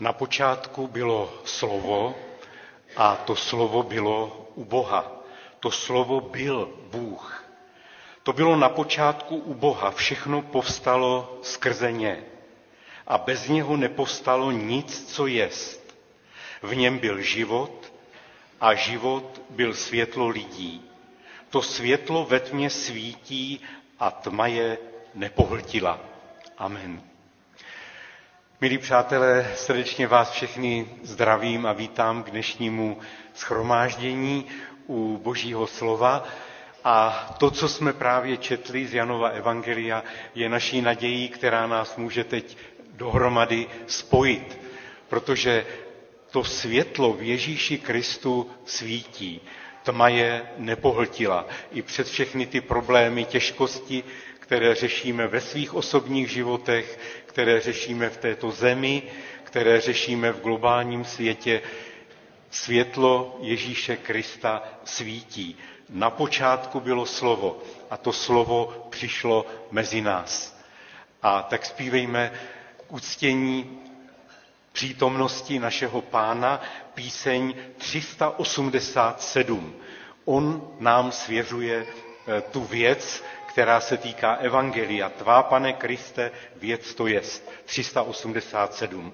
Na počátku bylo slovo a to slovo bylo u Boha. To slovo byl Bůh. To bylo na počátku u Boha. Všechno povstalo skrze ně. A bez něho nepovstalo nic, co jest. V něm byl život a život byl světlo lidí. To světlo ve tmě svítí a tma je nepohltila. Amen. Milí přátelé, srdečně vás všechny zdravím a vítám k dnešnímu schromáždění u Božího slova. A to, co jsme právě četli z Janova Evangelia, je naší nadějí, která nás může teď dohromady spojit, protože to světlo v Ježíši Kristu svítí. Tma je nepohltila. I přes všechny ty problémy, těžkosti, které řešíme ve svých osobních životech, které řešíme v této zemi, které řešíme v globálním světě, světlo Ježíše Krista svítí. Na počátku bylo slovo a to slovo přišlo mezi nás. A tak zpívejme k uctění přítomnosti našeho pána píseň 387. On nám svěřuje eh, tu věc, která se týká Evangelia. Tvá, pane Kriste, věc to jest. 387.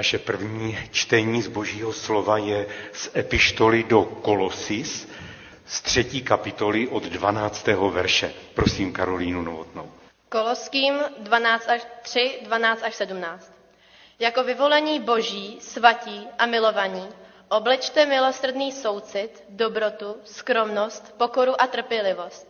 Naše první čtení z Božího slova je z epištoly do Kolosis, z třetí kapitoly od 12. verše. Prosím Karolínu Novotnou. Koloským 12 až 3, 12 až 17. Jako vyvolení boží, svatí a milovaní, oblečte milosrdný soucit, dobrotu, skromnost, pokoru a trpělivost.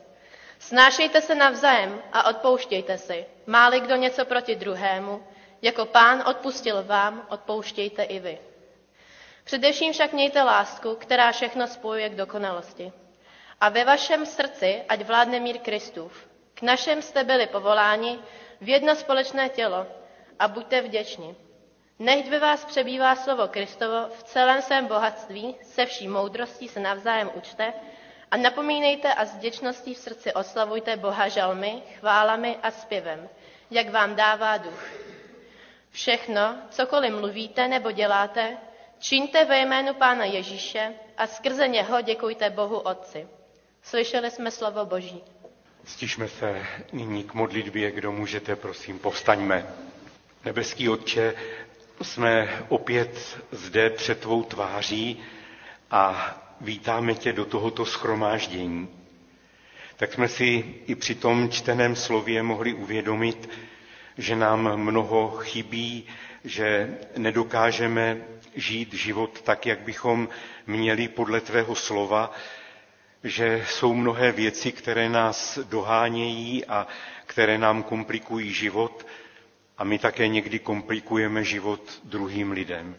Snášejte se navzájem a odpouštějte si, máli kdo něco proti druhému, jako pán odpustil vám, odpouštějte i vy. Především však mějte lásku, která všechno spojuje k dokonalosti. A ve vašem srdci ať vládne mír Kristův. K našem jste byli povoláni v jedno společné tělo a buďte vděční. Nechť ve vás přebývá slovo Kristovo v celém svém bohatství, se vší moudrostí se navzájem učte a napomínejte a s vděčností v srdci oslavujte Boha žalmy, chválami a zpěvem, jak vám dává duch. Všechno, cokoliv mluvíte nebo děláte, čiňte ve jménu Pána Ježíše a skrze něho děkujte Bohu Otci. Slyšeli jsme slovo Boží. Stižme se nyní k modlitbě, kdo můžete, prosím, povstaňme. Nebeský Otče, jsme opět zde před tvou tváří a vítáme tě do tohoto schromáždění. Tak jsme si i při tom čteném slově mohli uvědomit, že nám mnoho chybí, že nedokážeme žít život tak, jak bychom měli podle tvého slova, že jsou mnohé věci, které nás dohánějí a které nám komplikují život a my také někdy komplikujeme život druhým lidem.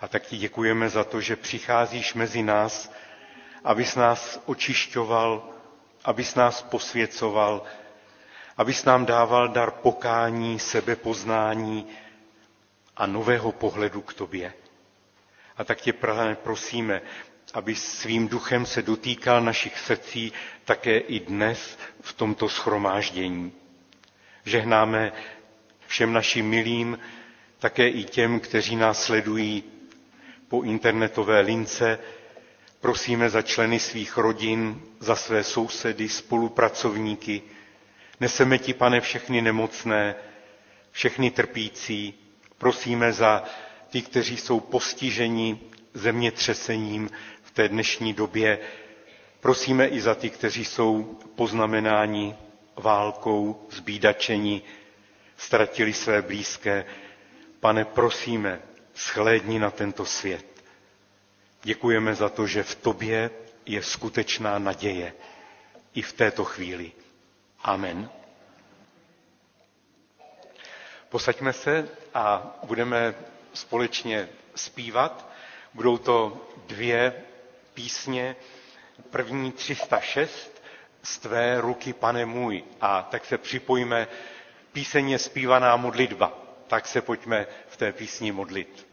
A tak ti děkujeme za to, že přicházíš mezi nás, abys nás očišťoval, abys nás posvěcoval, abys nám dával dar pokání, sebepoznání a nového pohledu k tobě. A tak tě, prosíme, aby svým duchem se dotýkal našich srdcí také i dnes v tomto schromáždění. Žehnáme všem našim milým, také i těm, kteří nás sledují po internetové lince. Prosíme za členy svých rodin, za své sousedy, spolupracovníky. Neseme ti, pane, všechny nemocné, všechny trpící. Prosíme za ty, kteří jsou postiženi zemětřesením v té dnešní době. Prosíme i za ty, kteří jsou poznamenáni válkou, zbídačení, ztratili své blízké. Pane, prosíme, shlédni na tento svět. Děkujeme za to, že v tobě je skutečná naděje i v této chvíli. Amen. Posaďme se a budeme společně zpívat. Budou to dvě písně. První 306, z tvé ruky, pane můj. A tak se připojíme píseň je zpívaná modlitba. Tak se pojďme v té písni modlit.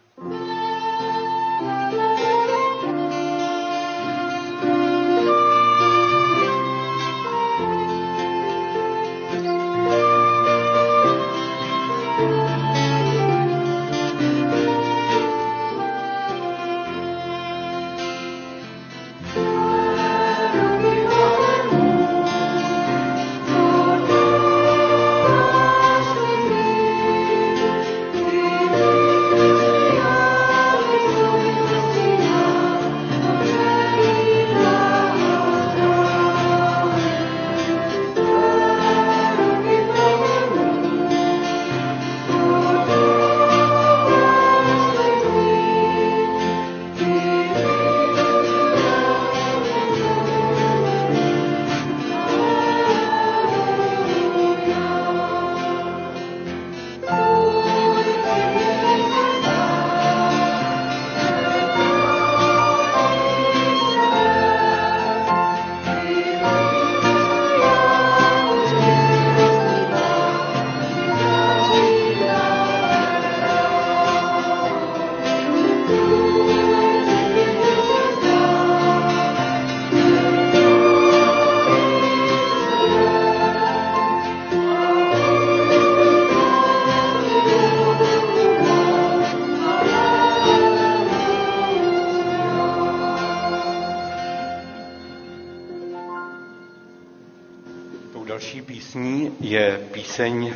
Píseň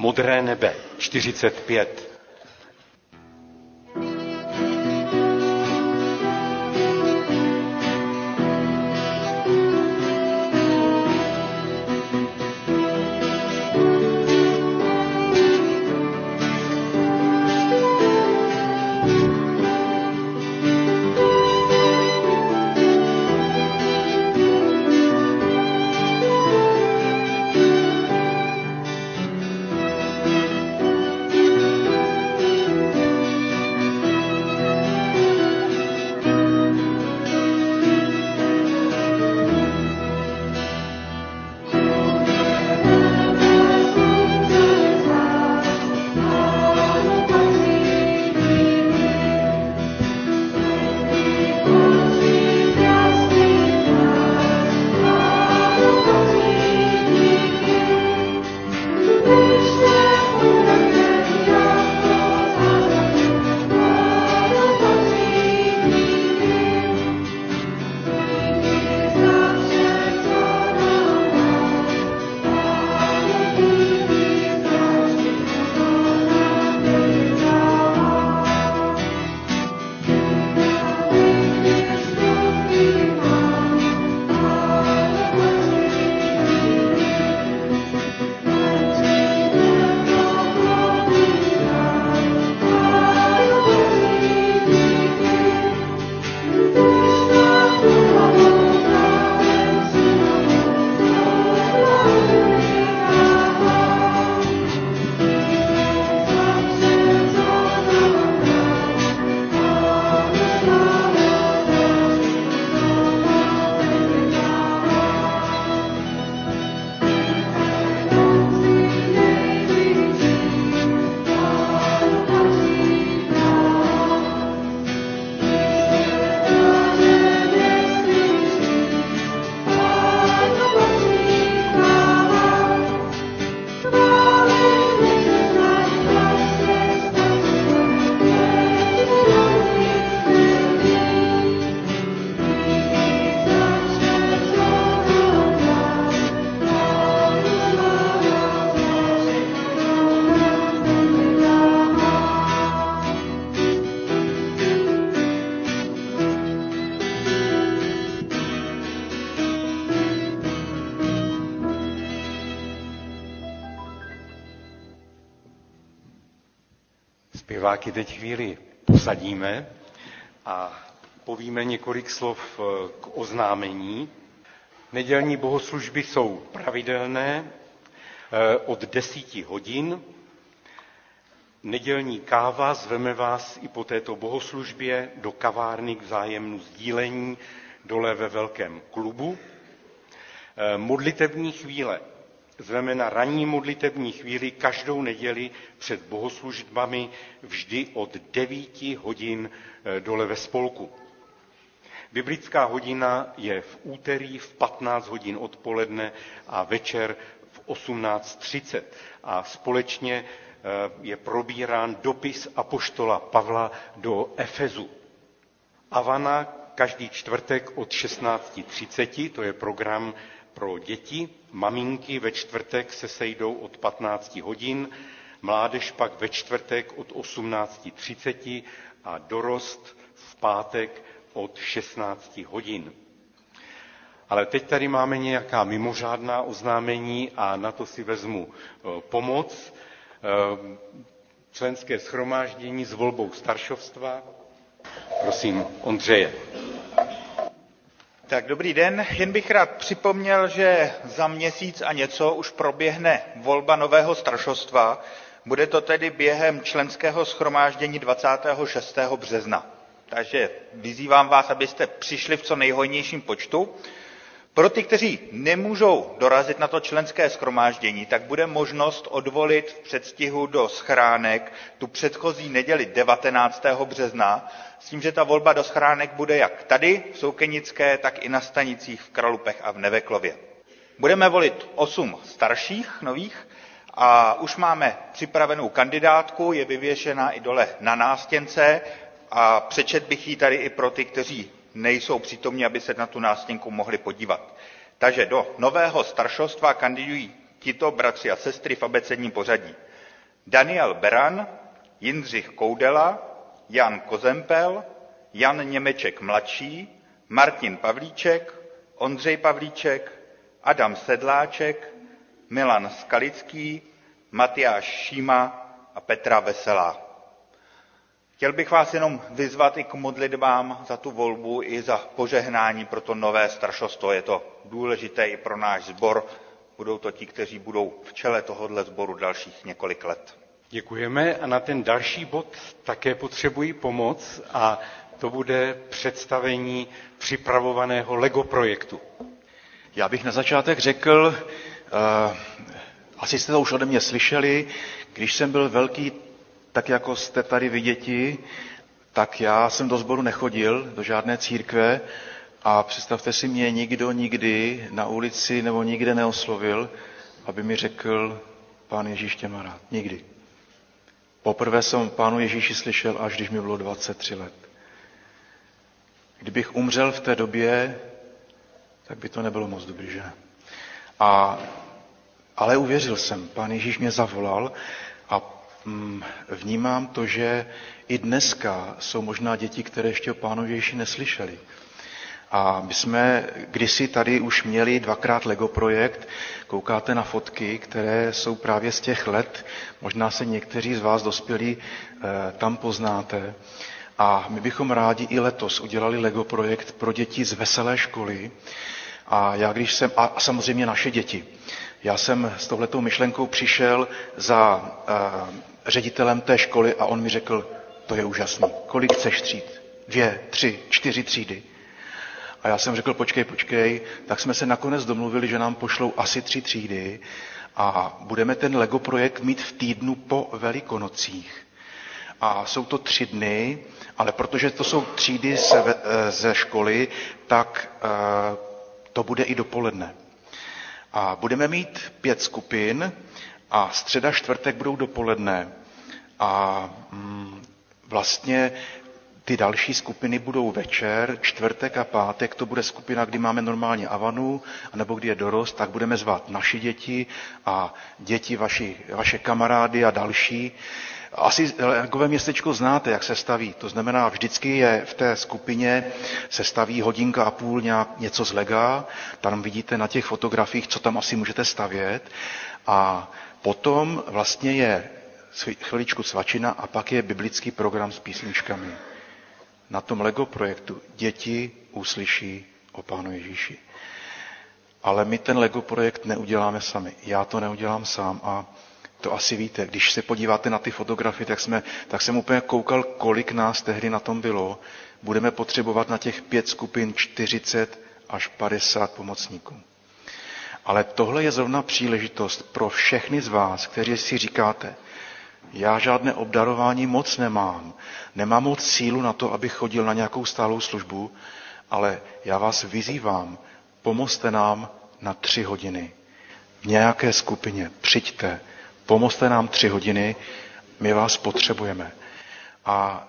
Modré nebe 45. Zpěváky teď chvíli posadíme a povíme několik slov eh, k oznámení. Nedělní bohoslužby jsou pravidelné eh, od 10 hodin. Nedělní káva zveme vás i po této bohoslužbě do kavárny k vzájemnu sdílení dole ve velkém klubu. Eh, modlitební chvíle zveme na ranní modlitební chvíli každou neděli před bohoslužbami vždy od 9 hodin eh, dole ve spolku. Biblická hodina je v úterý v 15 hodin odpoledne a večer v 18.30 a společně eh, je probírán dopis apoštola Pavla do Efezu. Avana každý čtvrtek od 16.30, to je program pro děti. Maminky ve čtvrtek se sejdou od 15 hodin, mládež pak ve čtvrtek od 18.30 a dorost v pátek od 16 hodin. Ale teď tady máme nějaká mimořádná oznámení a na to si vezmu e, pomoc. E, členské schromáždění s volbou staršovstva. Prosím, Ondřeje. Tak dobrý den, jen bych rád připomněl, že za měsíc a něco už proběhne volba nového staršostva. Bude to tedy během členského schromáždění 26. března. Takže vyzývám vás, abyste přišli v co nejhojnějším počtu. Pro ty, kteří nemůžou dorazit na to členské schromáždění, tak bude možnost odvolit v předstihu do schránek tu předchozí neděli 19. března, s tím, že ta volba do schránek bude jak tady v Soukenické, tak i na stanicích v Kralupech a v Neveklově. Budeme volit osm starších nových a už máme připravenou kandidátku, je vyvěšena i dole na nástěnce a přečet bych ji tady i pro ty, kteří nejsou přítomní, aby se na tu nástěnku mohli podívat. Takže do nového staršostva kandidují tito bratři a sestry v abecedním pořadí. Daniel Beran, Jindřich Koudela, Jan Kozempel, Jan Němeček mladší, Martin Pavlíček, Ondřej Pavlíček, Adam Sedláček, Milan Skalický, Matyáš Šíma a Petra Veselá. Chtěl bych vás jenom vyzvat i k modlitbám za tu volbu, i za požehnání pro to nové staršostvo. Je to důležité i pro náš sbor. Budou to ti, kteří budou v čele tohohle sboru dalších několik let. Děkujeme a na ten další bod také potřebují pomoc a to bude představení připravovaného LEGO projektu. Já bych na začátek řekl, uh, asi jste to už ode mě slyšeli, když jsem byl velký tak jako jste tady viděti, tak já jsem do sboru nechodil, do žádné církve a představte si mě, nikdo nikdy na ulici nebo nikde neoslovil, aby mi řekl, pán Ježíš tě má rád. Nikdy. Poprvé jsem pánu Ježíši slyšel, až když mi bylo 23 let. Kdybych umřel v té době, tak by to nebylo moc dobrý, že? A, ale uvěřil jsem, pán Ježíš mě zavolal a vnímám to, že i dneska jsou možná děti, které ještě o Pánu Ježíši neslyšeli. A my jsme kdysi tady už měli dvakrát Lego projekt, koukáte na fotky, které jsou právě z těch let, možná se někteří z vás dospělí eh, tam poznáte. A my bychom rádi i letos udělali Lego projekt pro děti z veselé školy. A já když jsem, a samozřejmě naše děti. Já jsem s touhletou myšlenkou přišel za eh, ředitelem té školy a on mi řekl, to je úžasný, kolik chceš tříd? Dvě, tři, čtyři třídy. A já jsem řekl, počkej, počkej, tak jsme se nakonec domluvili, že nám pošlou asi tři třídy a budeme ten Lego projekt mít v týdnu po Velikonocích. A jsou to tři dny, ale protože to jsou třídy ze, eh, ze školy, tak uh, to bude i dopoledne. A budeme mít pět skupin a středa, čtvrtek budou dopoledne. A mm, vlastně ty další skupiny budou večer, čtvrtek a pátek, to bude skupina, kdy máme normálně avanu, nebo kdy je dorost, tak budeme zvát naši děti a děti vaši, vaše kamarády a další. Asi takové městečko znáte, jak se staví. To znamená, vždycky je v té skupině se staví hodinka a půl nějak něco z lega. Tam vidíte na těch fotografiích, co tam asi můžete stavět. A potom vlastně je chviličku svačina a pak je biblický program s písničkami. Na tom Lego projektu děti uslyší o Pánu Ježíši. Ale my ten Lego projekt neuděláme sami. Já to neudělám sám a to asi víte. Když se podíváte na ty fotografie, tak, jsme, tak jsem úplně koukal, kolik nás tehdy na tom bylo. Budeme potřebovat na těch pět skupin 40 až 50 pomocníků. Ale tohle je zrovna příležitost pro všechny z vás, kteří si říkáte, já žádné obdarování moc nemám, nemám moc sílu na to, abych chodil na nějakou stálou službu, ale já vás vyzývám, pomozte nám na tři hodiny. V nějaké skupině přijďte, pomozte nám tři hodiny, my vás potřebujeme. A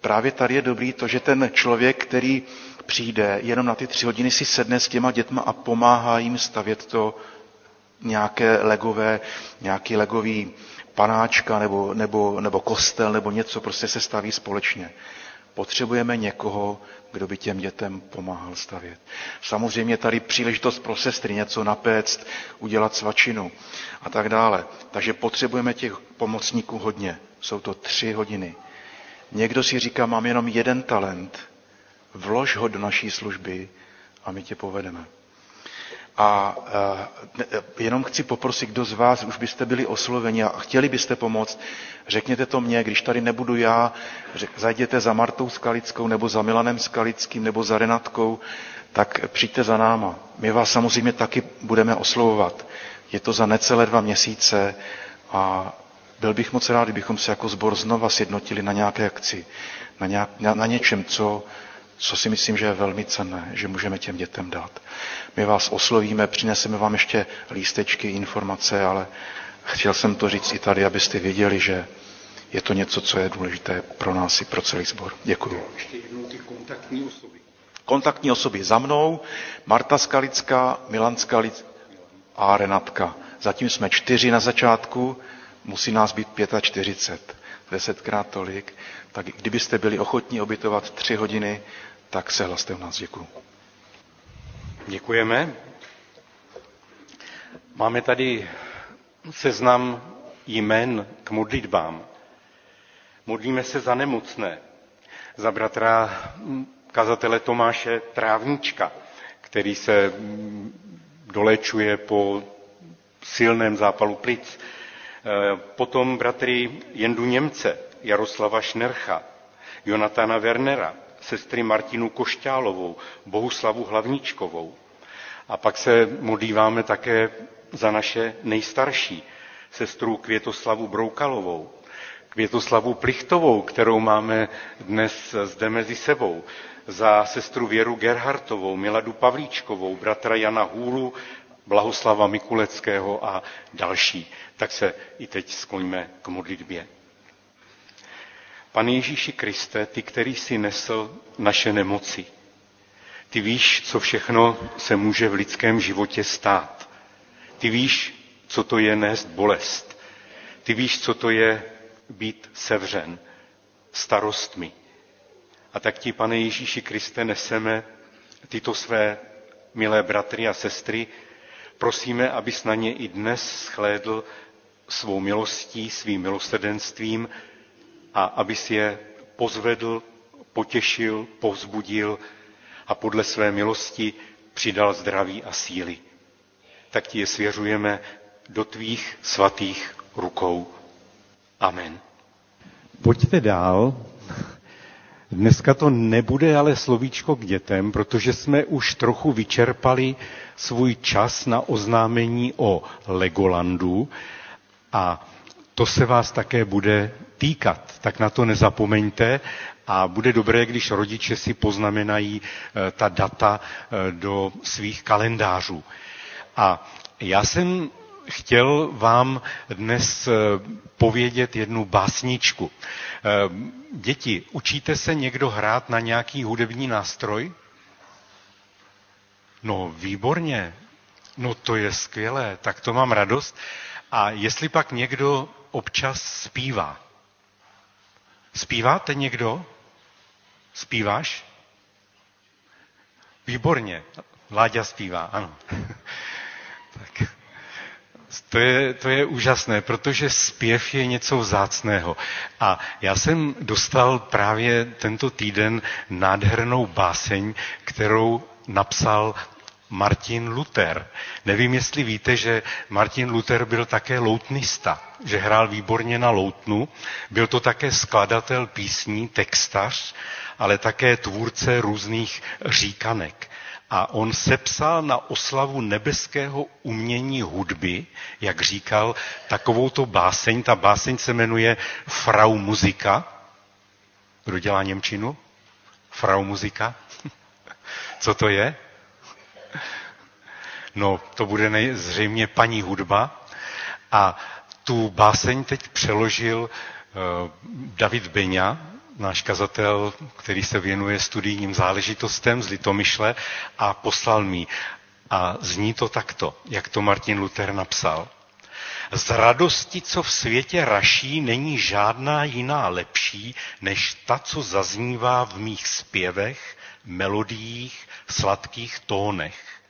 právě tady je dobrý to, že ten člověk, který přijde, jenom na ty tři hodiny si sedne s těma dětma a pomáhá jim stavět to nějaké legové, nějaký legový panáčka nebo, nebo, nebo kostel nebo něco, prostě se staví společně. Potřebujeme někoho, kdo by těm dětem pomáhal stavět. Samozřejmě tady příležitost pro sestry něco napéct, udělat svačinu a tak dále. Takže potřebujeme těch pomocníků hodně. Jsou to tři hodiny. Někdo si říká, mám jenom jeden talent, vlož ho do naší služby a my tě povedeme. A e, jenom chci poprosit, kdo z vás už byste byli osloveni a chtěli byste pomoct, řekněte to mně, když tady nebudu já, zajděte za Martou Skalickou nebo za Milanem Skalickým nebo za Renatkou, tak přijďte za náma. My vás samozřejmě taky budeme oslovovat. Je to za necelé dva měsíce a byl bych moc rád, kdybychom se jako zbor znova sjednotili na nějaké akci, na, nějak, na, na něčem, co co si myslím, že je velmi cenné, že můžeme těm dětem dát. My vás oslovíme, přineseme vám ještě lístečky, informace, ale chtěl jsem to říct i tady, abyste věděli, že je to něco, co je důležité pro nás i pro celý sbor. Děkuji. Ještě jednou ty kontaktní osoby. Kontaktní osoby za mnou, Marta Skalická, Milan Skalic a Renatka. Zatím jsme čtyři na začátku, musí nás být 45, desetkrát tolik. Tak kdybyste byli ochotní obytovat tři hodiny, tak se hlaste u nás. Děkuji. Děkujeme. Máme tady seznam jmen k modlitbám. Modlíme se za nemocné, za bratra kazatele Tomáše Trávníčka, který se dolečuje po silném zápalu plic. Potom bratry Jendu Němce, Jaroslava Šnercha, Jonatana Wernera, sestry Martinu Košťálovou, Bohuslavu Hlavníčkovou. A pak se modlíváme také za naše nejstarší, sestru Květoslavu Broukalovou, Květoslavu Plichtovou, kterou máme dnes zde mezi sebou, za sestru Věru Gerhartovou, Miladu Pavlíčkovou, bratra Jana Hůlu, Blahoslava Mikuleckého a další. Tak se i teď skloňme k modlitbě. Pane Ježíši Kriste, ty, který si nesl naše nemoci, ty víš, co všechno se může v lidském životě stát. Ty víš, co to je nést bolest. Ty víš, co to je být sevřen starostmi. A tak ti, pane Ježíši Kriste, neseme tyto své milé bratry a sestry. Prosíme, abys na ně i dnes schlédl svou milostí, svým milosrdenstvím, a aby si je pozvedl, potěšil, povzbudil a podle své milosti přidal zdraví a síly. Tak ti je svěřujeme do tvých svatých rukou. Amen. Pojďte dál. Dneska to nebude ale slovíčko k dětem, protože jsme už trochu vyčerpali svůj čas na oznámení o Legolandu a to se vás také bude týkat, tak na to nezapomeňte a bude dobré, když rodiče si poznamenají eh, ta data eh, do svých kalendářů. A já jsem chtěl vám dnes eh, povědět jednu básničku. Děti, učíte se někdo hrát na nějaký hudební nástroj? No, výborně. No, to je skvělé, tak to mám radost. A jestli pak někdo občas zpívá. Zpíváte někdo? Zpíváš? Výborně. Láďa zpívá, ano. tak. To je, to je úžasné, protože zpěv je něco vzácného. A já jsem dostal právě tento týden nádhernou báseň, kterou napsal Martin Luther. Nevím, jestli víte, že Martin Luther byl také loutnista, že hrál výborně na loutnu. Byl to také skladatel písní, textař, ale také tvůrce různých říkanek. A on sepsal na oslavu nebeského umění hudby, jak říkal, takovouto báseň. Ta báseň se jmenuje Frau Muzika. Kdo dělá Němčinu? Frau Muzika? Co to je? No, to bude zřejmě paní hudba. A tu báseň teď přeložil uh, David Beňa, náš kazatel, který se věnuje studijním záležitostem z Litomyšle a poslal mi. A zní to takto, jak to Martin Luther napsal. Z radosti, co v světě raší, není žádná jiná lepší, než ta, co zaznívá v mých zpěvech, melodiích, sladkých tónech.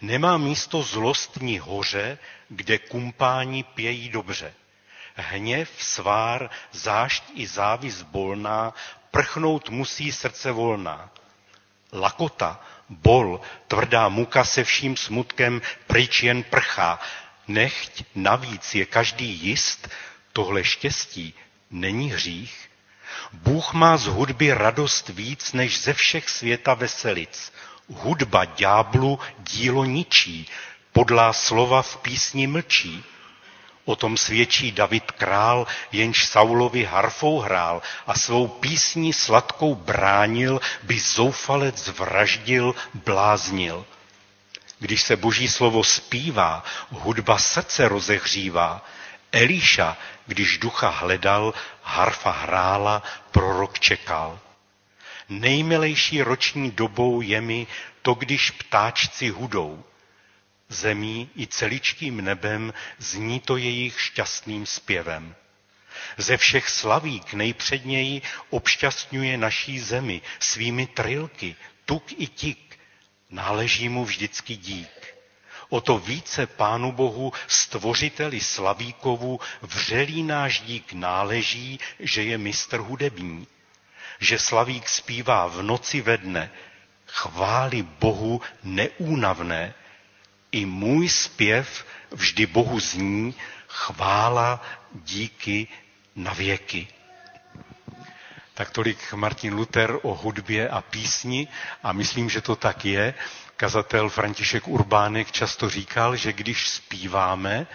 Nemá místo zlostní hoře, kde kumpání pějí dobře. Hněv, svár, zášť i závis bolná, prchnout musí srdce volná. Lakota, bol, tvrdá muka se vším smutkem pryč jen prchá. Nechť navíc je každý jist, tohle štěstí není hřích. Bůh má z hudby radost víc než ze všech světa veselic. Hudba ďáblu dílo ničí, podlá slova v písni mlčí. O tom svědčí David král, jenž Saulovi harfou hrál a svou písní sladkou bránil, by zoufalec vraždil, bláznil. Když se boží slovo zpívá, hudba srdce rozehřívá. Elíša, když ducha hledal, harfa hrála, prorok čekal. Nejmilejší roční dobou je mi to, když ptáčci hudou. Zemí i celičkým nebem zní to jejich šťastným zpěvem. Ze všech slavík nejpředněji obšťastňuje naší zemi svými trilky, tuk i tik, náleží mu vždycky dík. O to více Pánu Bohu, stvořiteli Slavíkovu, vřelý náš dík náleží, že je mistr hudební že slavík zpívá v noci ve dne, chvály Bohu neúnavné. I můj zpěv vždy Bohu zní, chvála díky na věky. Tak tolik Martin Luther o hudbě a písni a myslím, že to tak je. Kazatel František Urbánek často říkal, že když zpíváme,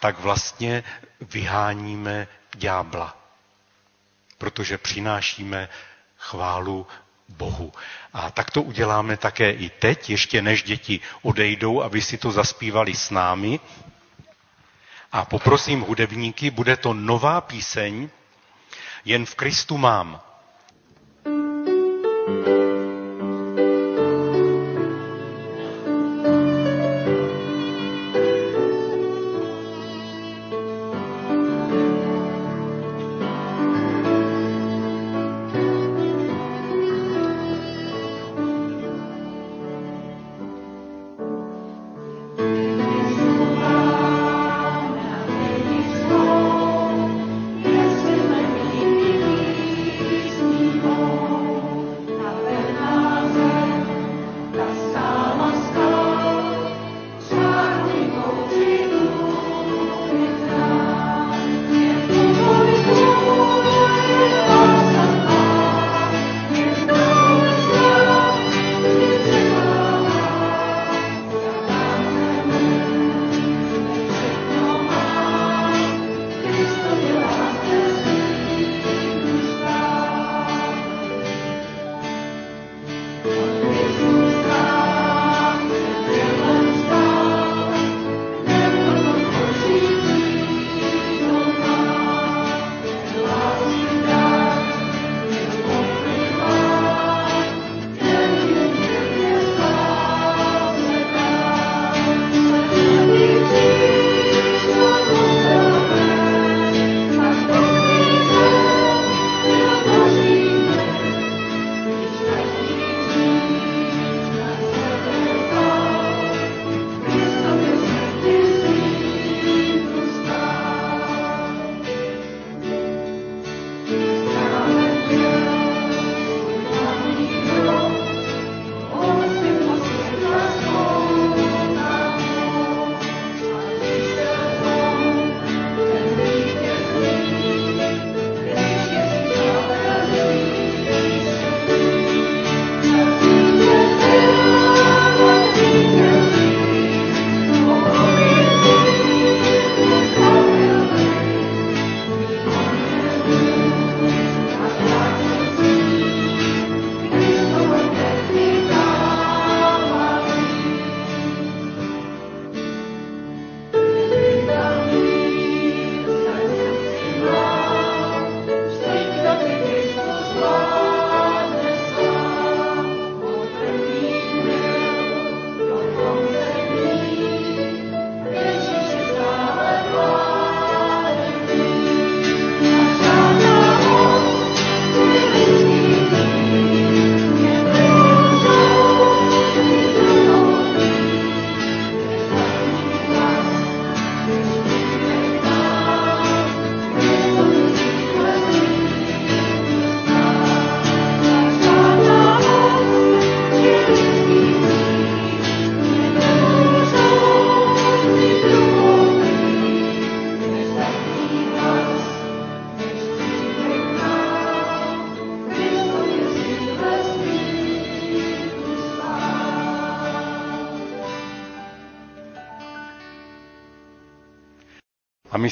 tak vlastně vyháníme ďábla protože přinášíme chválu Bohu. A tak to uděláme také i teď, ještě než děti odejdou, aby si to zaspívali s námi. A poprosím hudebníky, bude to nová píseň, jen v Kristu mám.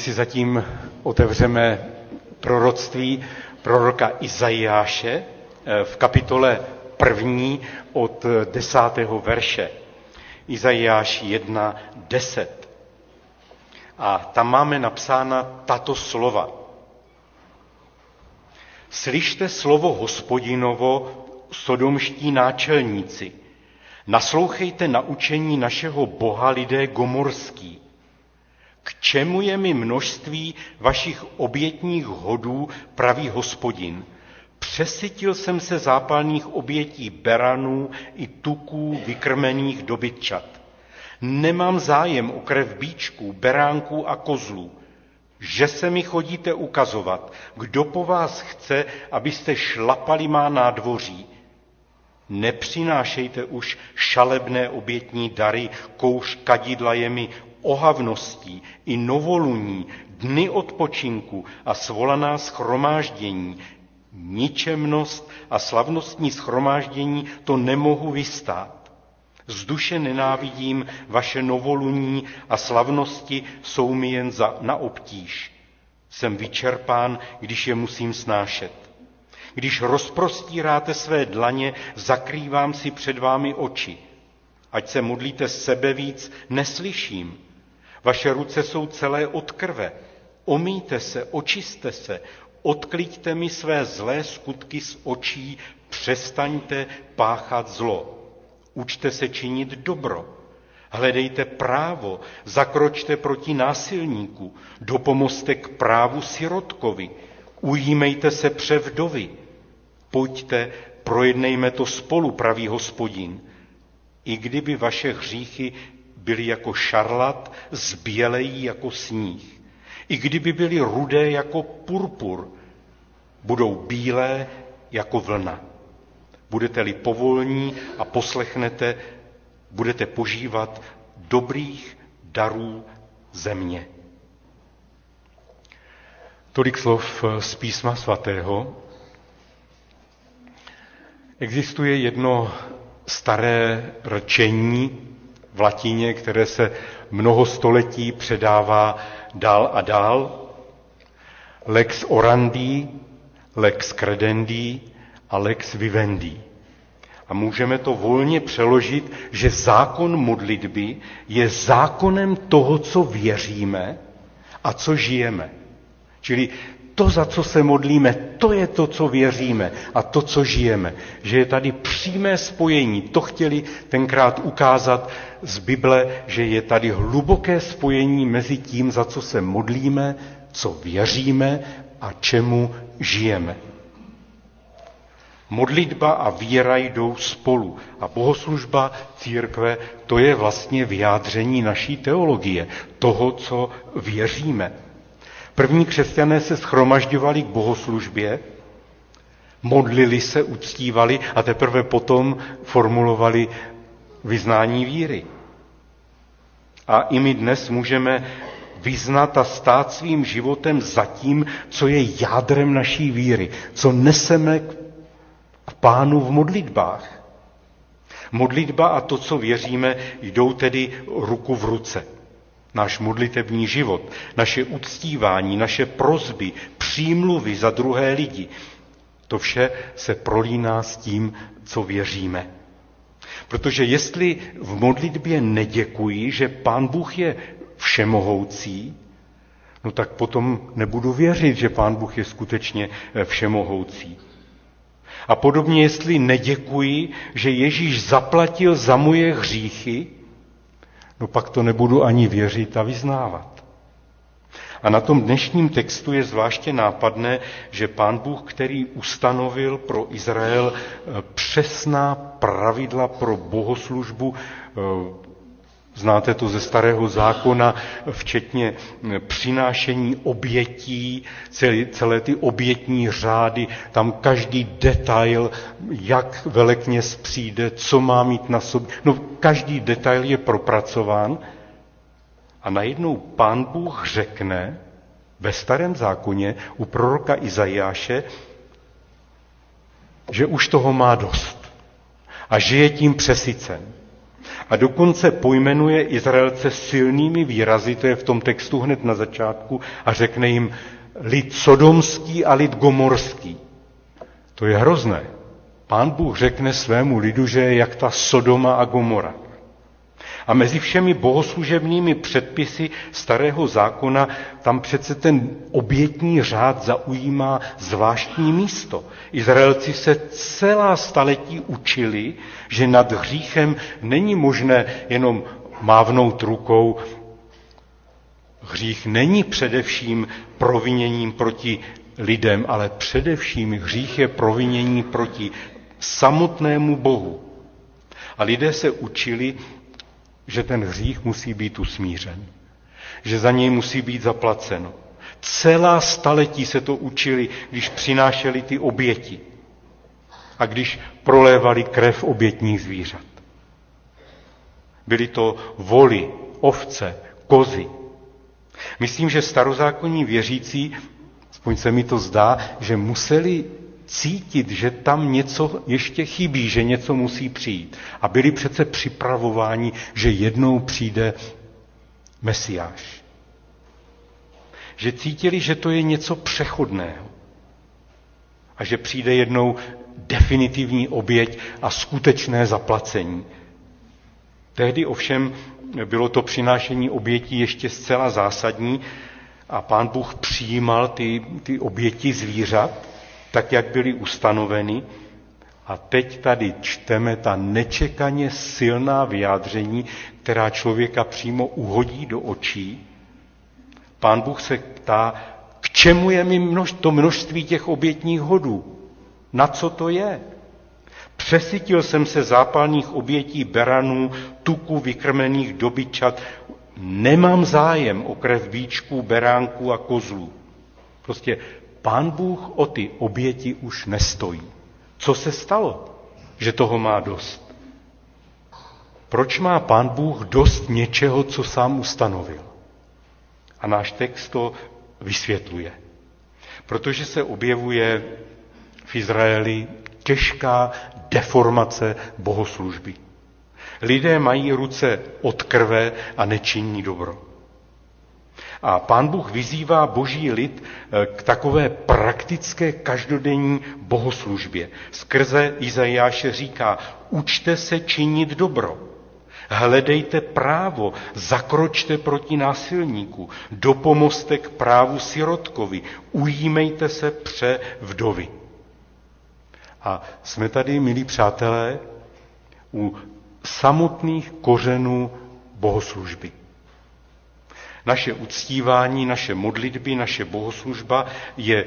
Si zatím otevřeme proroctví proroka Izajáše eh, v kapitole první od desátého verše. Izajáš 1, 10. A tam máme napsána tato slova. Slyšte slovo hospodinovo, sodomští náčelníci. Naslouchejte na učení našeho Boha lidé gomorský. K čemu je mi množství vašich obětních hodů, pravý hospodin? Přesytil jsem se zápalných obětí beranů i tuků vykrmených dobytčat. Nemám zájem o krev bíčků, beránků a kozlů, že se mi chodíte ukazovat, kdo po vás chce, abyste šlapali má nádvoří. Nepřinášejte už šalebné obětní dary, kouř kadidla je mi ohavností i novoluní, dny odpočinku a svolaná schromáždění, ničemnost a slavnostní schromáždění to nemohu vystát. Z duše nenávidím vaše novoluní a slavnosti jsou mi jen za, na obtíž. Jsem vyčerpán, když je musím snášet. Když rozprostíráte své dlaně, zakrývám si před vámi oči. Ať se modlíte sebe víc, neslyším. Vaše ruce jsou celé od krve. Omíte se, očiste se, odkliďte mi své zlé skutky z očí, přestaňte páchat zlo. Učte se činit dobro. Hledejte právo, zakročte proti násilníku, dopomozte k právu sirotkovi, ujímejte se převdovy. Pojďte, projednejme to spolu, pravý hospodin. I kdyby vaše hříchy byly jako šarlat, zbělejí jako sníh. I kdyby byly rudé jako purpur, budou bílé jako vlna. Budete-li povolní a poslechnete, budete požívat dobrých darů země. Tolik slov z písma svatého. Existuje jedno staré rčení v latině, které se mnoho století předává dál a dál. Lex orandi, lex credendi a lex vivendi. A můžeme to volně přeložit, že zákon modlitby je zákonem toho, co věříme a co žijeme. Čili to, za co se modlíme, to je to, co věříme a to, co žijeme. Že je tady přímé spojení. To chtěli tenkrát ukázat z Bible, že je tady hluboké spojení mezi tím, za co se modlíme, co věříme a čemu žijeme. Modlitba a víra jdou spolu. A bohoslužba církve, to je vlastně vyjádření naší teologie, toho, co věříme. První křesťané se schromažďovali k bohoslužbě, modlili se, uctívali a teprve potom formulovali vyznání víry. A i my dnes můžeme vyznat a stát svým životem za tím, co je jádrem naší víry, co neseme k pánu v modlitbách. Modlitba a to, co věříme, jdou tedy ruku v ruce náš modlitební život, naše uctívání, naše prozby, přímluvy za druhé lidi. To vše se prolíná s tím, co věříme. Protože jestli v modlitbě neděkuji, že Pán Bůh je všemohoucí, no tak potom nebudu věřit, že Pán Bůh je skutečně eh, všemohoucí. A podobně, jestli neděkuji, že Ježíš zaplatil za moje hříchy, no pak to nebudu ani věřit a vyznávat. A na tom dnešním textu je zvláště nápadné, že pán Bůh, který ustanovil pro Izrael eh, přesná pravidla pro bohoslužbu, eh, Znáte to ze starého zákona, včetně eh, přinášení obětí, celé, celé ty obětní řády, tam každý detail, jak velekněz přijde, co má mít na sobě. No, každý detail je propracován a najednou pán Bůh řekne ve starém zákoně u proroka Izajáše, že už toho má dost a že je tím přesycen A dokonce pojmenuje Izraelce silnými výrazy, to je v tom textu hned na začátku, a řekne jim lid sodomský a lid gomorský. To je hrozné. Pán Bůh řekne svému lidu, že je jak ta Sodoma a Gomora. A mezi všemi bohoslužebnými předpisy starého zákona tam přece ten obětní řád zaujímá zvláštní místo. Izraelci se celá staletí učili, že nad hříchem není možné jenom mávnout rukou. Hřích není především proviněním proti lidem, ale především hřích je provinění proti samotnému Bohu. A lidé se učili, že ten hřích musí být usmířen, že za něj musí být zaplaceno. Celá staletí se to učili, když přinášeli ty oběti a když prolévali krev obětních zvířat. Byly to voly, ovce, kozy. Myslím, že starozákonní věřící, aspoň se mi to zdá, že museli cítit, že tam něco ještě chybí, že něco musí přijít. A byli přece připravováni, že jednou přijde Mesiáš. Že cítili, že to je něco přechodného. A že přijde jednou definitivní oběť a skutečné zaplacení. Tehdy ovšem bylo to přinášení obětí ještě zcela zásadní a pán Bůh přijímal ty, ty oběti zvířat tak jak byly ustanoveny. A teď tady čteme ta nečekaně silná vyjádření, která člověka přímo uhodí do očí. Pán Bůh se ptá, k čemu je mi množ, to množství těch obětních hodů? Na co to je? Přesytil jsem se zápalných obětí beranů, tuku vykrmených dobyčat. Nemám zájem o krev bíčků, beránků a kozlů. Prostě Pán Bůh o ty oběti už nestojí. Co se stalo, že toho má dost? Proč má pán Bůh dost něčeho, co sám ustanovil? A náš text to vysvětluje. Protože se objevuje v Izraeli těžká deformace bohoslužby. Lidé mají ruce od krve a nečiní dobro. A pán Bůh vyzývá boží lid eh, k takové praktické každodenní bohoslužbě. Skrze Izajáše říká, učte se činit dobro. Hledejte právo, zakročte proti násilníku, dopomozte k právu sirotkovi, ujímejte se pře vdovy. A jsme tady, milí přátelé, u samotných kořenů bohoslužby. Naše uctívání, naše modlitby, naše bohoslužba je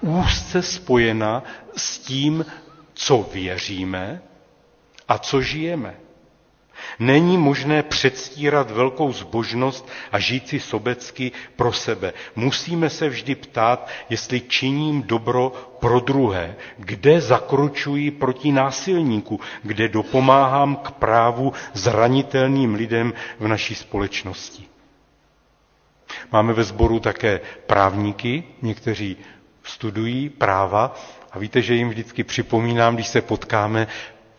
úzce spojena s tím, co věříme a co žijeme. Není možné předstírat velkou zbožnost a žít si sobecky pro sebe. Musíme se vždy ptát, jestli činím dobro pro druhé, kde zakročuji proti násilníku, kde dopomáhám k právu zranitelným lidem v naší společnosti. Máme ve sboru také právníky, někteří studují práva a víte, že jim vždycky připomínám, když se potkáme,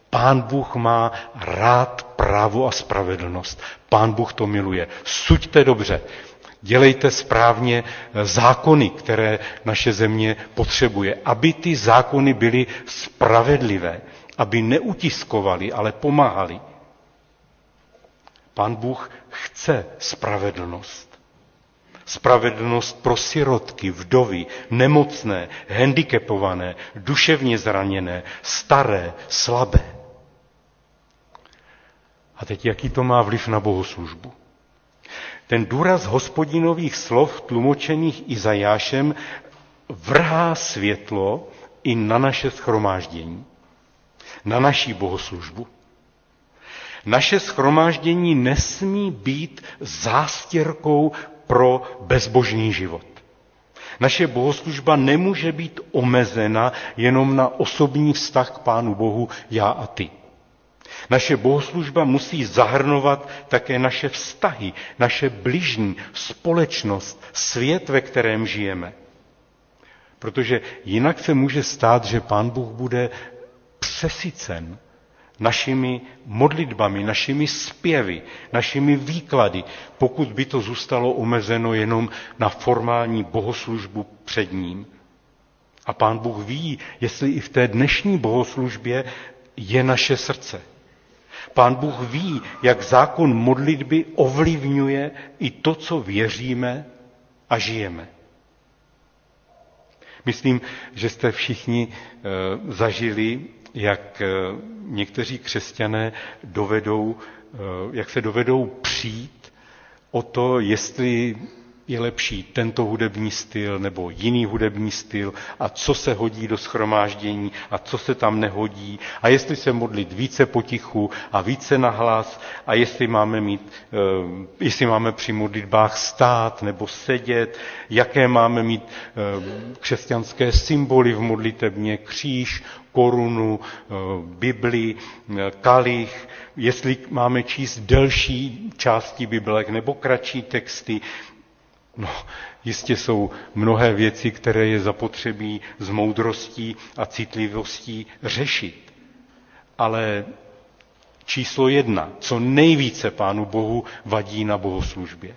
Pán Bůh má rád právo a spravedlnost. Pán Bůh to miluje. Suďte dobře. Dělejte správně zákony, které naše země potřebuje, aby ty zákony byly spravedlivé, aby neutiskovali, ale pomáhali. Pán Bůh chce spravedlnost. Spravedlnost pro sirotky, vdovy, nemocné, handicapované, duševně zraněné, staré, slabé. A teď jaký to má vliv na bohoslužbu? Ten důraz hospodinových slov tlumočených Izajášem vrhá světlo i na naše schromáždění, na naší bohoslužbu. Naše schromáždění nesmí být zástěrkou pro bezbožný život. Naše bohoslužba nemůže být omezena jenom na osobní vztah k Pánu Bohu já a ty. Naše bohoslužba musí zahrnovat také naše vztahy, naše bližní, společnost, svět, ve kterém žijeme. Protože jinak se může stát, že Pán Bůh bude přesycen našimi modlitbami, našimi zpěvy, našimi výklady, pokud by to zůstalo omezeno jenom na formální bohoslužbu před ním. A pán Bůh ví, jestli i v té dnešní bohoslužbě je naše srdce. Pán Bůh ví, jak zákon modlitby ovlivňuje i to, co věříme a žijeme. Myslím, že jste všichni e, zažili, jak e, někteří křesťané dovedou, e, jak se dovedou přijít o to, jestli je lepší tento hudební styl nebo jiný hudební styl a co se hodí do schromáždění a co se tam nehodí a jestli se modlit více potichu a více nahlas a jestli máme, mít, eh, jestli máme při modlitbách stát nebo sedět, jaké máme mít eh, křesťanské symboly v modlitebně, kříž, korunu, eh, Bibli, kalich, jestli máme číst delší části Biblek nebo kratší texty, No, jistě jsou mnohé věci, které je zapotřebí s moudrostí a citlivostí řešit. Ale číslo jedna, co nejvíce Pánu Bohu vadí na bohoslužbě.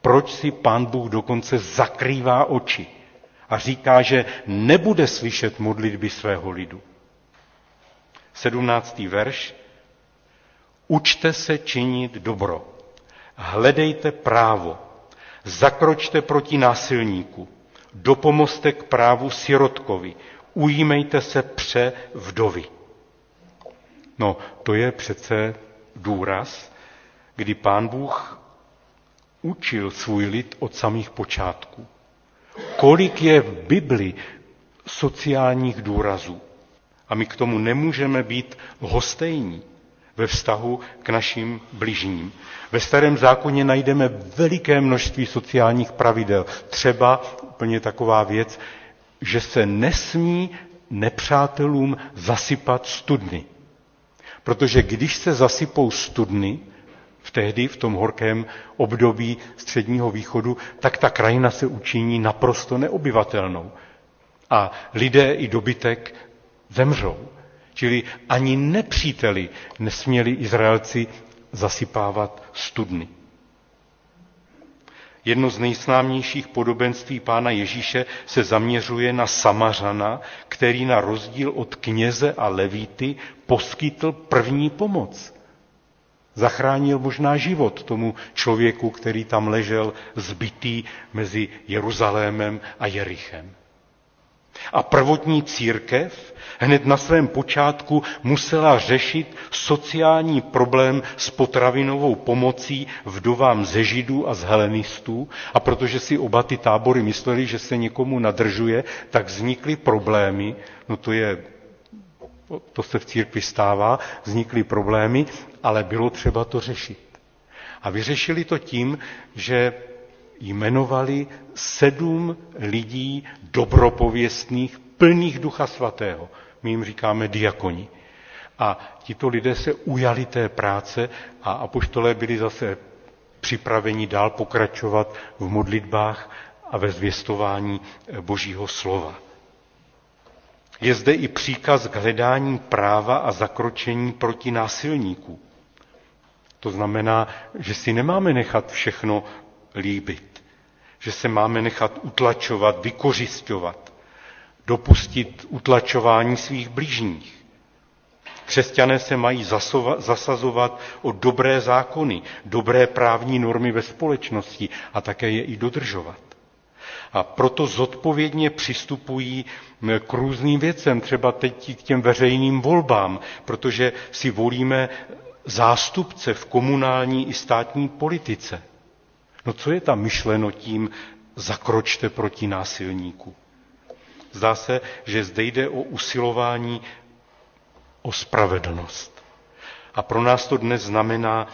Proč si Pán Bůh dokonce zakrývá oči a říká, že nebude slyšet modlitby svého lidu? 17. verš. Učte se činit dobro. Hledejte právo Zakročte proti násilníku, dopomozte k právu sirotkovi, ujímejte se pře vdovy. No, to je přece důraz, kdy pán Bůh učil svůj lid od samých počátků. Kolik je v Bibli sociálních důrazů. A my k tomu nemůžeme být hostejní ve vztahu k našim bližním. Ve starém zákoně najdeme veliké množství sociálních pravidel. Třeba úplně taková věc, že se nesmí nepřátelům zasypat studny. Protože když se zasypou studny, v tehdy, v tom horkém období středního východu, tak ta krajina se učiní naprosto neobyvatelnou. A lidé i dobytek zemřou. Čili ani nepříteli nesměli Izraelci zasypávat studny. Jedno z nejsnámějších podobenství pána Ježíše se zaměřuje na Samařana, který na rozdíl od kněze a levíty poskytl první pomoc. Zachránil možná život tomu člověku, který tam ležel zbytý mezi Jeruzalémem a Jerichem. A prvotní církev hned na svém počátku musela řešit sociální problém s potravinovou pomocí vdovám ze židů a z helenistů a protože si oba ty tábory mysleli, že se někomu nadržuje, tak vznikly problémy, no to je, to se v církvi stává, vznikly problémy, ale bylo třeba to řešit. A vyřešili to tím, že jmenovali sedm lidí dobropověstných, plných ducha svatého. My jim říkáme diakoni. A tito lidé se ujali té práce a apoštolé byli zase připraveni dál pokračovat v modlitbách a ve zvěstování Božího slova. Je zde i příkaz k hledání práva a zakročení proti násilníků. To znamená, že si nemáme nechat všechno líbit, že se máme nechat utlačovat, vykořišťovat, dopustit utlačování svých blížních. Křesťané se mají zasazovat o dobré zákony, dobré právní normy ve společnosti a také je i dodržovat. A proto zodpovědně přistupují k různým věcem, třeba teď k těm veřejným volbám, protože si volíme zástupce v komunální i státní politice. No co je tam myšleno tím, zakročte proti násilníku? Zdá se, že zde jde o usilování o spravedlnost. A pro nás to dnes znamená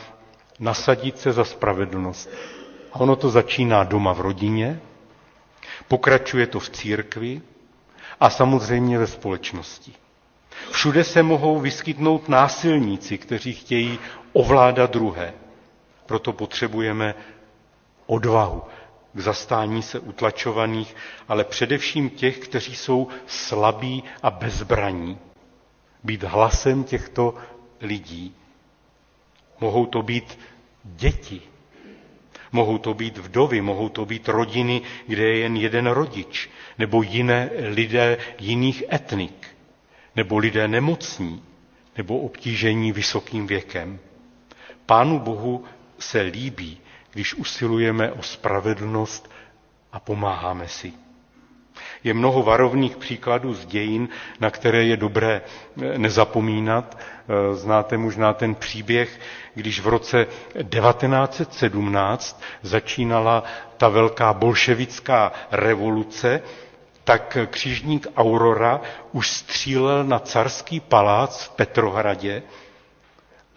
nasadit se za spravedlnost. A ono to začíná doma v rodině, pokračuje to v církvi a samozřejmě ve společnosti. Všude se mohou vyskytnout násilníci, kteří chtějí ovládat druhé. Proto potřebujeme odvahu k zastání se utlačovaných, ale především těch, kteří jsou slabí a bezbraní. být hlasem těchto lidí. Mohou to být děti, mohou to být vdovy, mohou to být rodiny, kde je jen jeden rodič, nebo jiné lidé jiných etnik, nebo lidé nemocní, nebo obtížení vysokým věkem. Pánu Bohu se líbí, když usilujeme o spravedlnost a pomáháme si. Je mnoho varovných příkladů z dějin, na které je dobré eh, nezapomínat. Eh, znáte možná ten příběh, když v roce 1917 začínala ta velká bolševická revoluce, tak křižník Aurora už střílel na carský palác v Petrohradě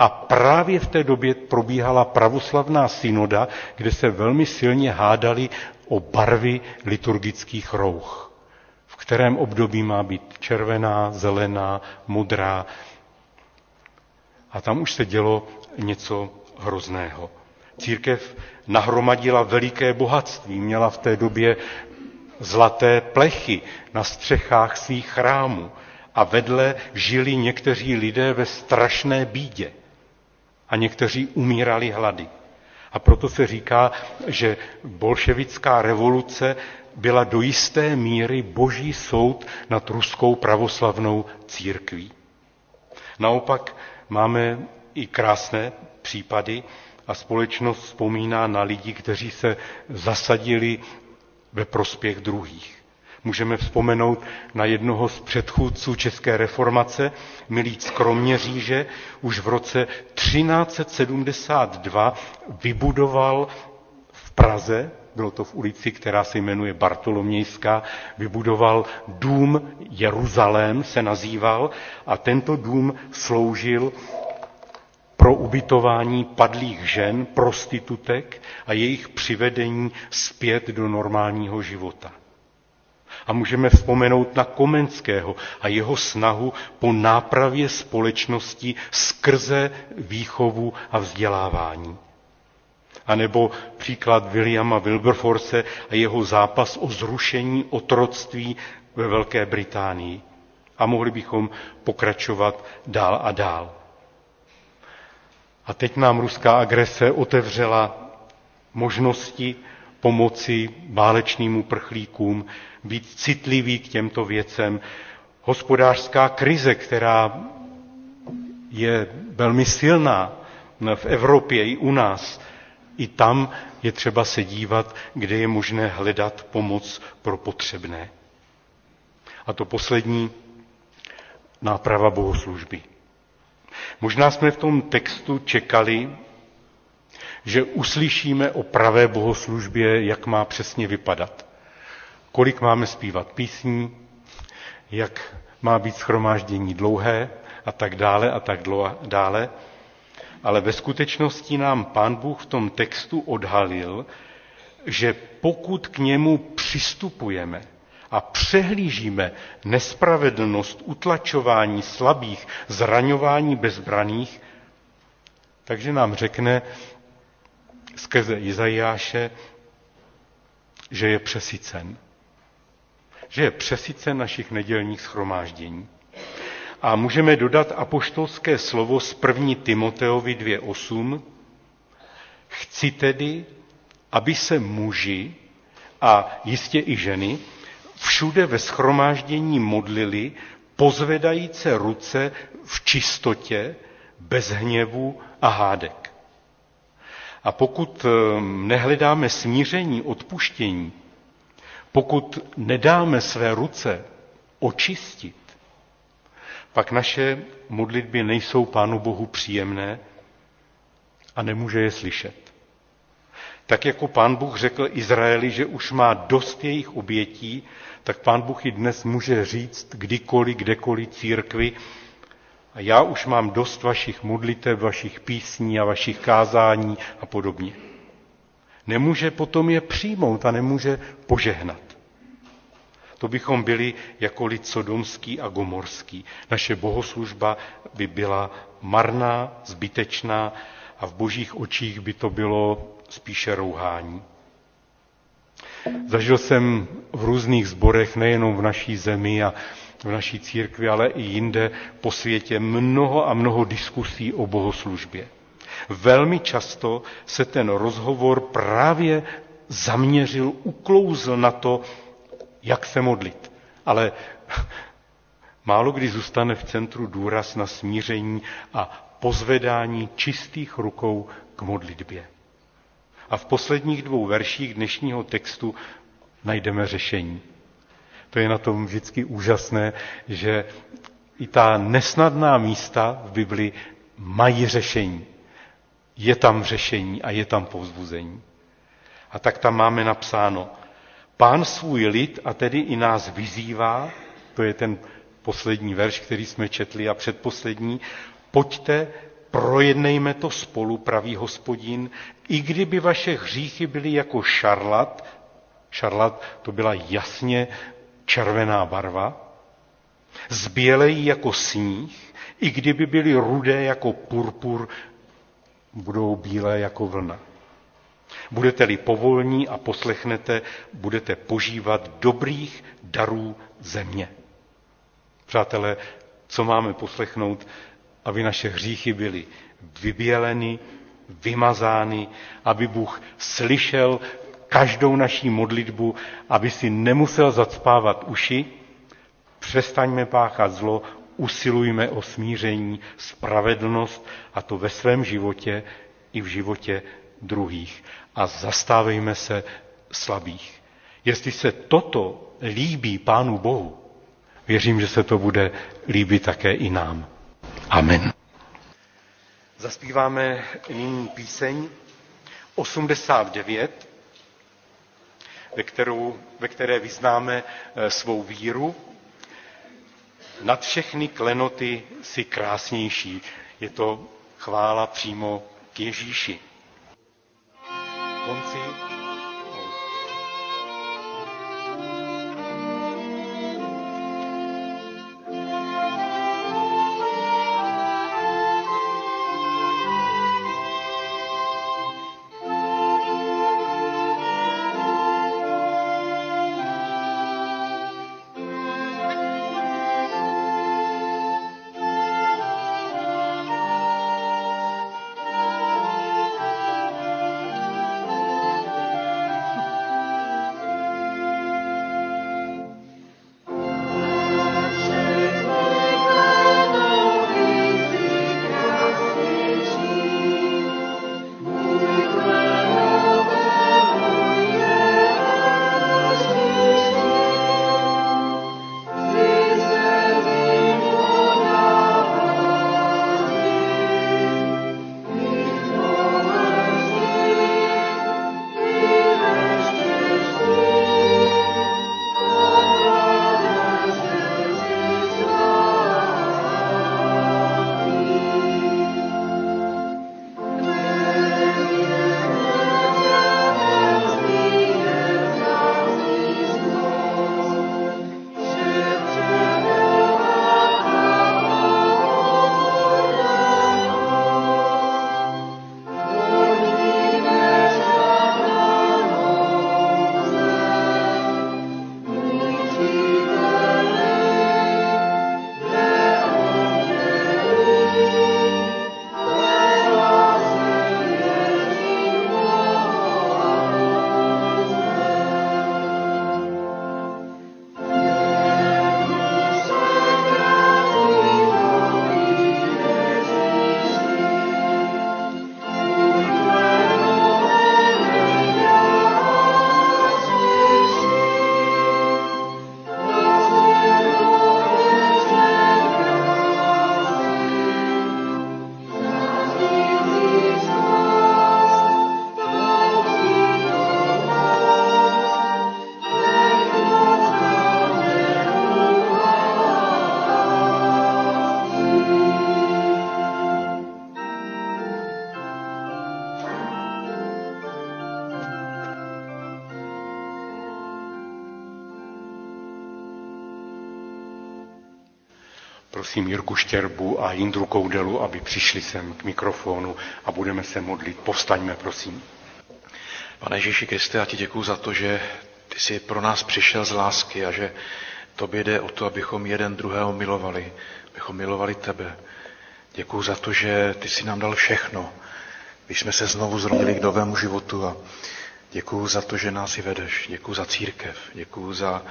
a právě v té době probíhala pravoslavná synoda, kde se velmi silně hádali o barvy liturgických rouch. V kterém období má být červená, zelená, modrá. A tam už se dělo něco hrozného. Církev nahromadila veliké bohatství, měla v té době zlaté plechy na střechách svých chrámů a vedle žili někteří lidé ve strašné bídě a někteří umírali hlady. A proto se říká, že bolševická revoluce byla do jisté míry boží soud nad ruskou pravoslavnou církví. Naopak máme i krásné případy a společnost vzpomíná na lidi, kteří se zasadili ve prospěch druhých. Můžeme vzpomenout na jednoho z předchůdců České reformace, Milíc Kroměříže, už v roce 1372 vybudoval v Praze, bylo to v ulici, která se jmenuje Bartolomějská, vybudoval dům Jeruzalém, se nazýval, a tento dům sloužil pro ubytování padlých žen, prostitutek a jejich přivedení zpět do normálního života. A můžeme vzpomenout na Komenského a jeho snahu po nápravě společnosti skrze výchovu a vzdělávání. A nebo příklad Williama Wilberforce a jeho zápas o zrušení otroctví ve Velké Británii. A mohli bychom pokračovat dál a dál. A teď nám ruská agrese otevřela možnosti pomoci válečným uprchlíkům, být citlivý k těmto věcem. Hospodářská krize, která je velmi silná v Evropě i u nás, i tam je třeba se dívat, kde je možné hledat pomoc pro potřebné. A to poslední, náprava bohoslužby. Možná jsme v tom textu čekali, že uslyšíme o pravé bohoslužbě, jak má přesně vypadat. Kolik máme zpívat písní, jak má být schromáždění dlouhé a tak dále a tak dále. Ale ve skutečnosti nám pán Bůh v tom textu odhalil, že pokud k němu přistupujeme a přehlížíme nespravedlnost, utlačování slabých, zraňování bezbraných, takže nám řekne skrze Izajáše, že je přesycen. Že je přesycen našich nedělních schromáždění. A můžeme dodat apoštolské slovo z 1. Timoteovi 2.8. Chci tedy, aby se muži a jistě i ženy všude ve schromáždění modlili, pozvedajíce ruce v čistotě, bez hněvu a hádek. A pokud ehm, nehledáme smíření, odpuštění, pokud nedáme své ruce očistit, pak naše modlitby nejsou Pánu Bohu příjemné a nemůže je slyšet. Tak jako pán Bůh řekl Izraeli, že už má dost jejich obětí, tak pán Bůh i dnes může říct kdykoliv, kdekoliv církvi, a já už mám dost vašich modlitev, vašich písní a vašich kázání a podobně. Nemůže potom je přijmout a nemůže požehnat. To bychom byli jako lid sodomský a gomorský. Naše bohoslužba by byla marná, zbytečná a v božích očích by to bylo spíše rouhání. Zažil jsem v různých zborech, nejenom v naší zemi a v naší církvi, ale i jinde po světě, mnoho a mnoho diskusí o bohoslužbě. Velmi často se ten rozhovor právě zaměřil, uklouzl na to, jak se modlit. Ale málo kdy zůstane v centru důraz na smíření a pozvedání čistých rukou k modlitbě. A v posledních dvou verších dnešního textu najdeme řešení. To je na tom vždycky úžasné, že i ta nesnadná místa v Bibli mají řešení. Je tam řešení a je tam povzbuzení. A tak tam máme napsáno, pán svůj lid a tedy i nás vyzývá, to je ten poslední verš, který jsme četli a předposlední, pojďte, projednejme to spolu, pravý hospodin, i kdyby vaše hříchy byly jako šarlat, šarlat to byla jasně červená barva, zbělejí jako sníh, i kdyby byly rudé jako purpur, budou bílé jako vlna. Budete-li povolní a poslechnete, budete požívat dobrých darů země. Přátelé, co máme poslechnout, aby naše hříchy byly vyběleny, vymazány, aby Bůh slyšel každou naší modlitbu, aby si nemusel zacpávat uši, přestaňme páchat zlo, usilujme o smíření, spravedlnost a to ve svém životě i v životě druhých. A zastávejme se slabých. Jestli se toto líbí Pánu Bohu, věřím, že se to bude líbit také i nám. Amen. Zaspíváme nyní píseň 89, ve, kterou, ve které vyznáme eh, svou víru. Nad všechny klenoty si krásnější. Je to chvála přímo k Ježíši. Konci prosím Jirku Štěrbu a Jindru Koudelu, aby přišli sem k mikrofonu a budeme se modlit. Povstaňme, prosím. Pane Ježíši Kriste, já ti děkuji za to, že ty jsi pro nás přišel z lásky a že tobě jde o to, abychom jeden druhého milovali, abychom milovali tebe. Děkuji za to, že ty jsi nám dal všechno, když jsme se znovu zrodili k novému životu a děkuji za to, že nás i vedeš. Děkuji za církev, děkuji za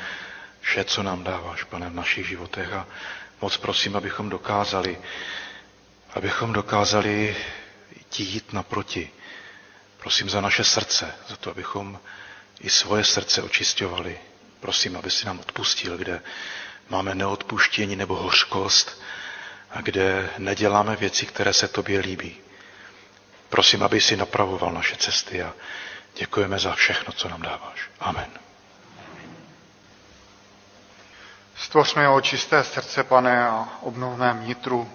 vše, co nám dáváš, pane, v našich životech a moc prosím, abychom dokázali, abychom dokázali ti jít naproti. Prosím za naše srdce, za to, abychom i svoje srdce očisťovali. Prosím, aby si nám odpustil, kde máme neodpuštění nebo hořkost a kde neděláme věci, které se tobě líbí. Prosím, aby si napravoval naše cesty a děkujeme za všechno, co nám dáváš. Amen. Stvořme jeho čisté srdce, pane, a obnovme vnitru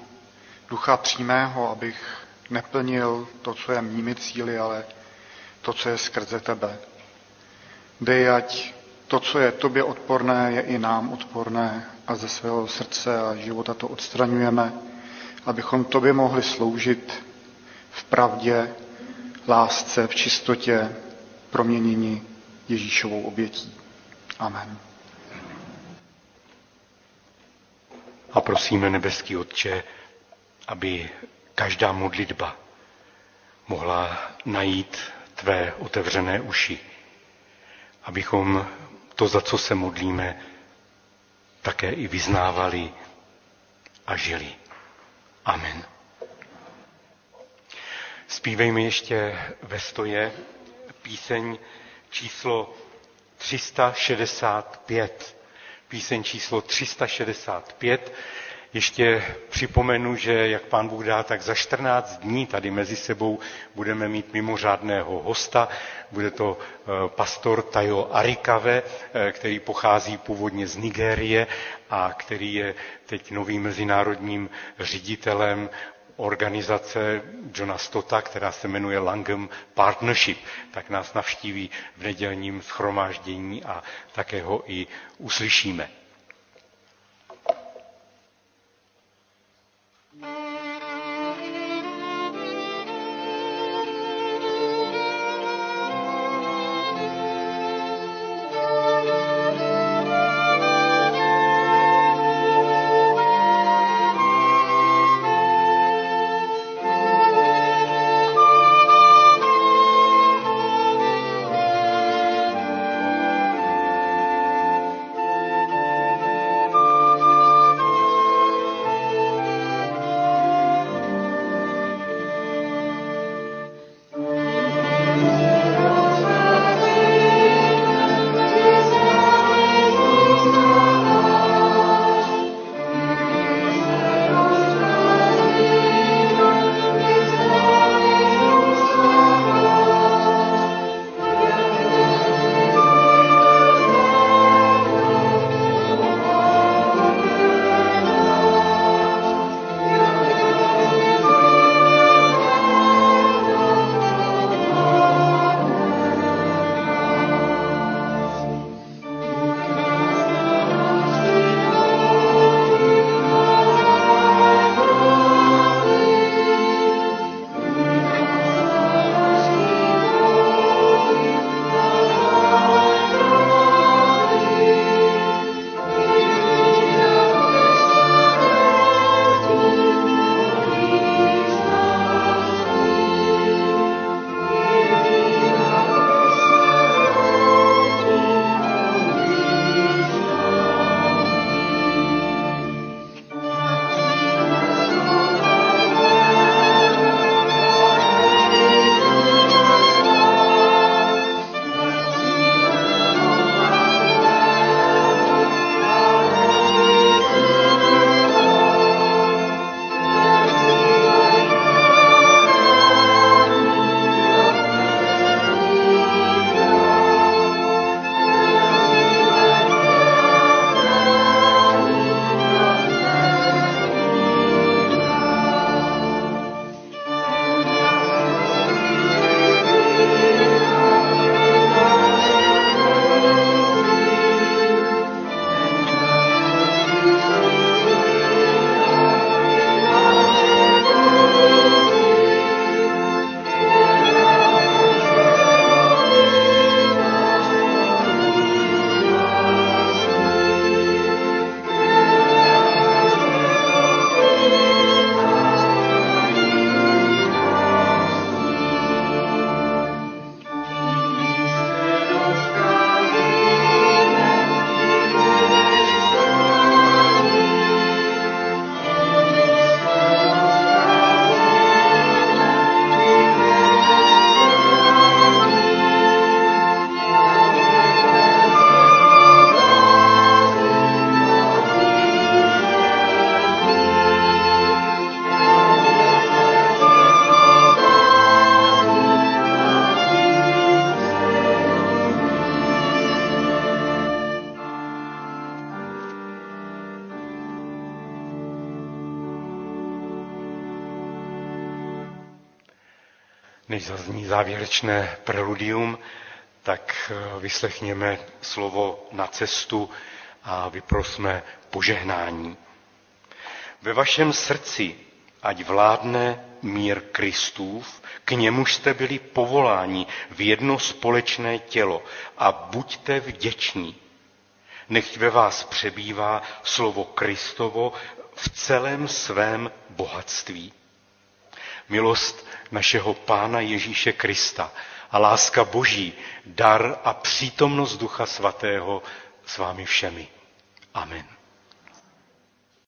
ducha přímého, abych neplnil to, co je mými cíly, ale to, co je skrze tebe. Dej, ať to, co je tobě odporné, je i nám odporné a ze svého srdce a života to odstraňujeme, abychom tobě mohli sloužit v pravdě, lásce, v čistotě, proměnění Ježíšovou obětí. Amen. A prosíme, nebeský Otče, aby každá modlitba mohla najít tvé otevřené uši, abychom to, za co se modlíme, také i vyznávali a žili. Amen. Zpívejme ještě ve stoje píseň číslo 365. Píseň číslo 365 ještě připomenu, že jak pán Bůh dá, tak za 14 dní tady mezi sebou budeme mít mimořádného hosta. Bude to eh, pastor Tajo Arikave, eh, který pochází původně z Nigérie a který je teď novým mezinárodním ředitelem organizace Johna Stota, která se jmenuje Langham Partnership, tak nás navštíví v nedělním schromáždění a také ho i uslyšíme. Závěrečné preludium, tak eh, vyslechněme slovo na cestu a vyprosme požehnání. Ve vašem srdci ať vládne mír Kristův, k němuž jste byli povoláni v jedno společné tělo a buďte vděční. Nechť ve vás přebývá slovo Kristovo v celém svém bohatství. Milost našeho Pána Ježíše Krista a láska Boží, dar a přítomnost Ducha Svatého s vámi všemi. Amen.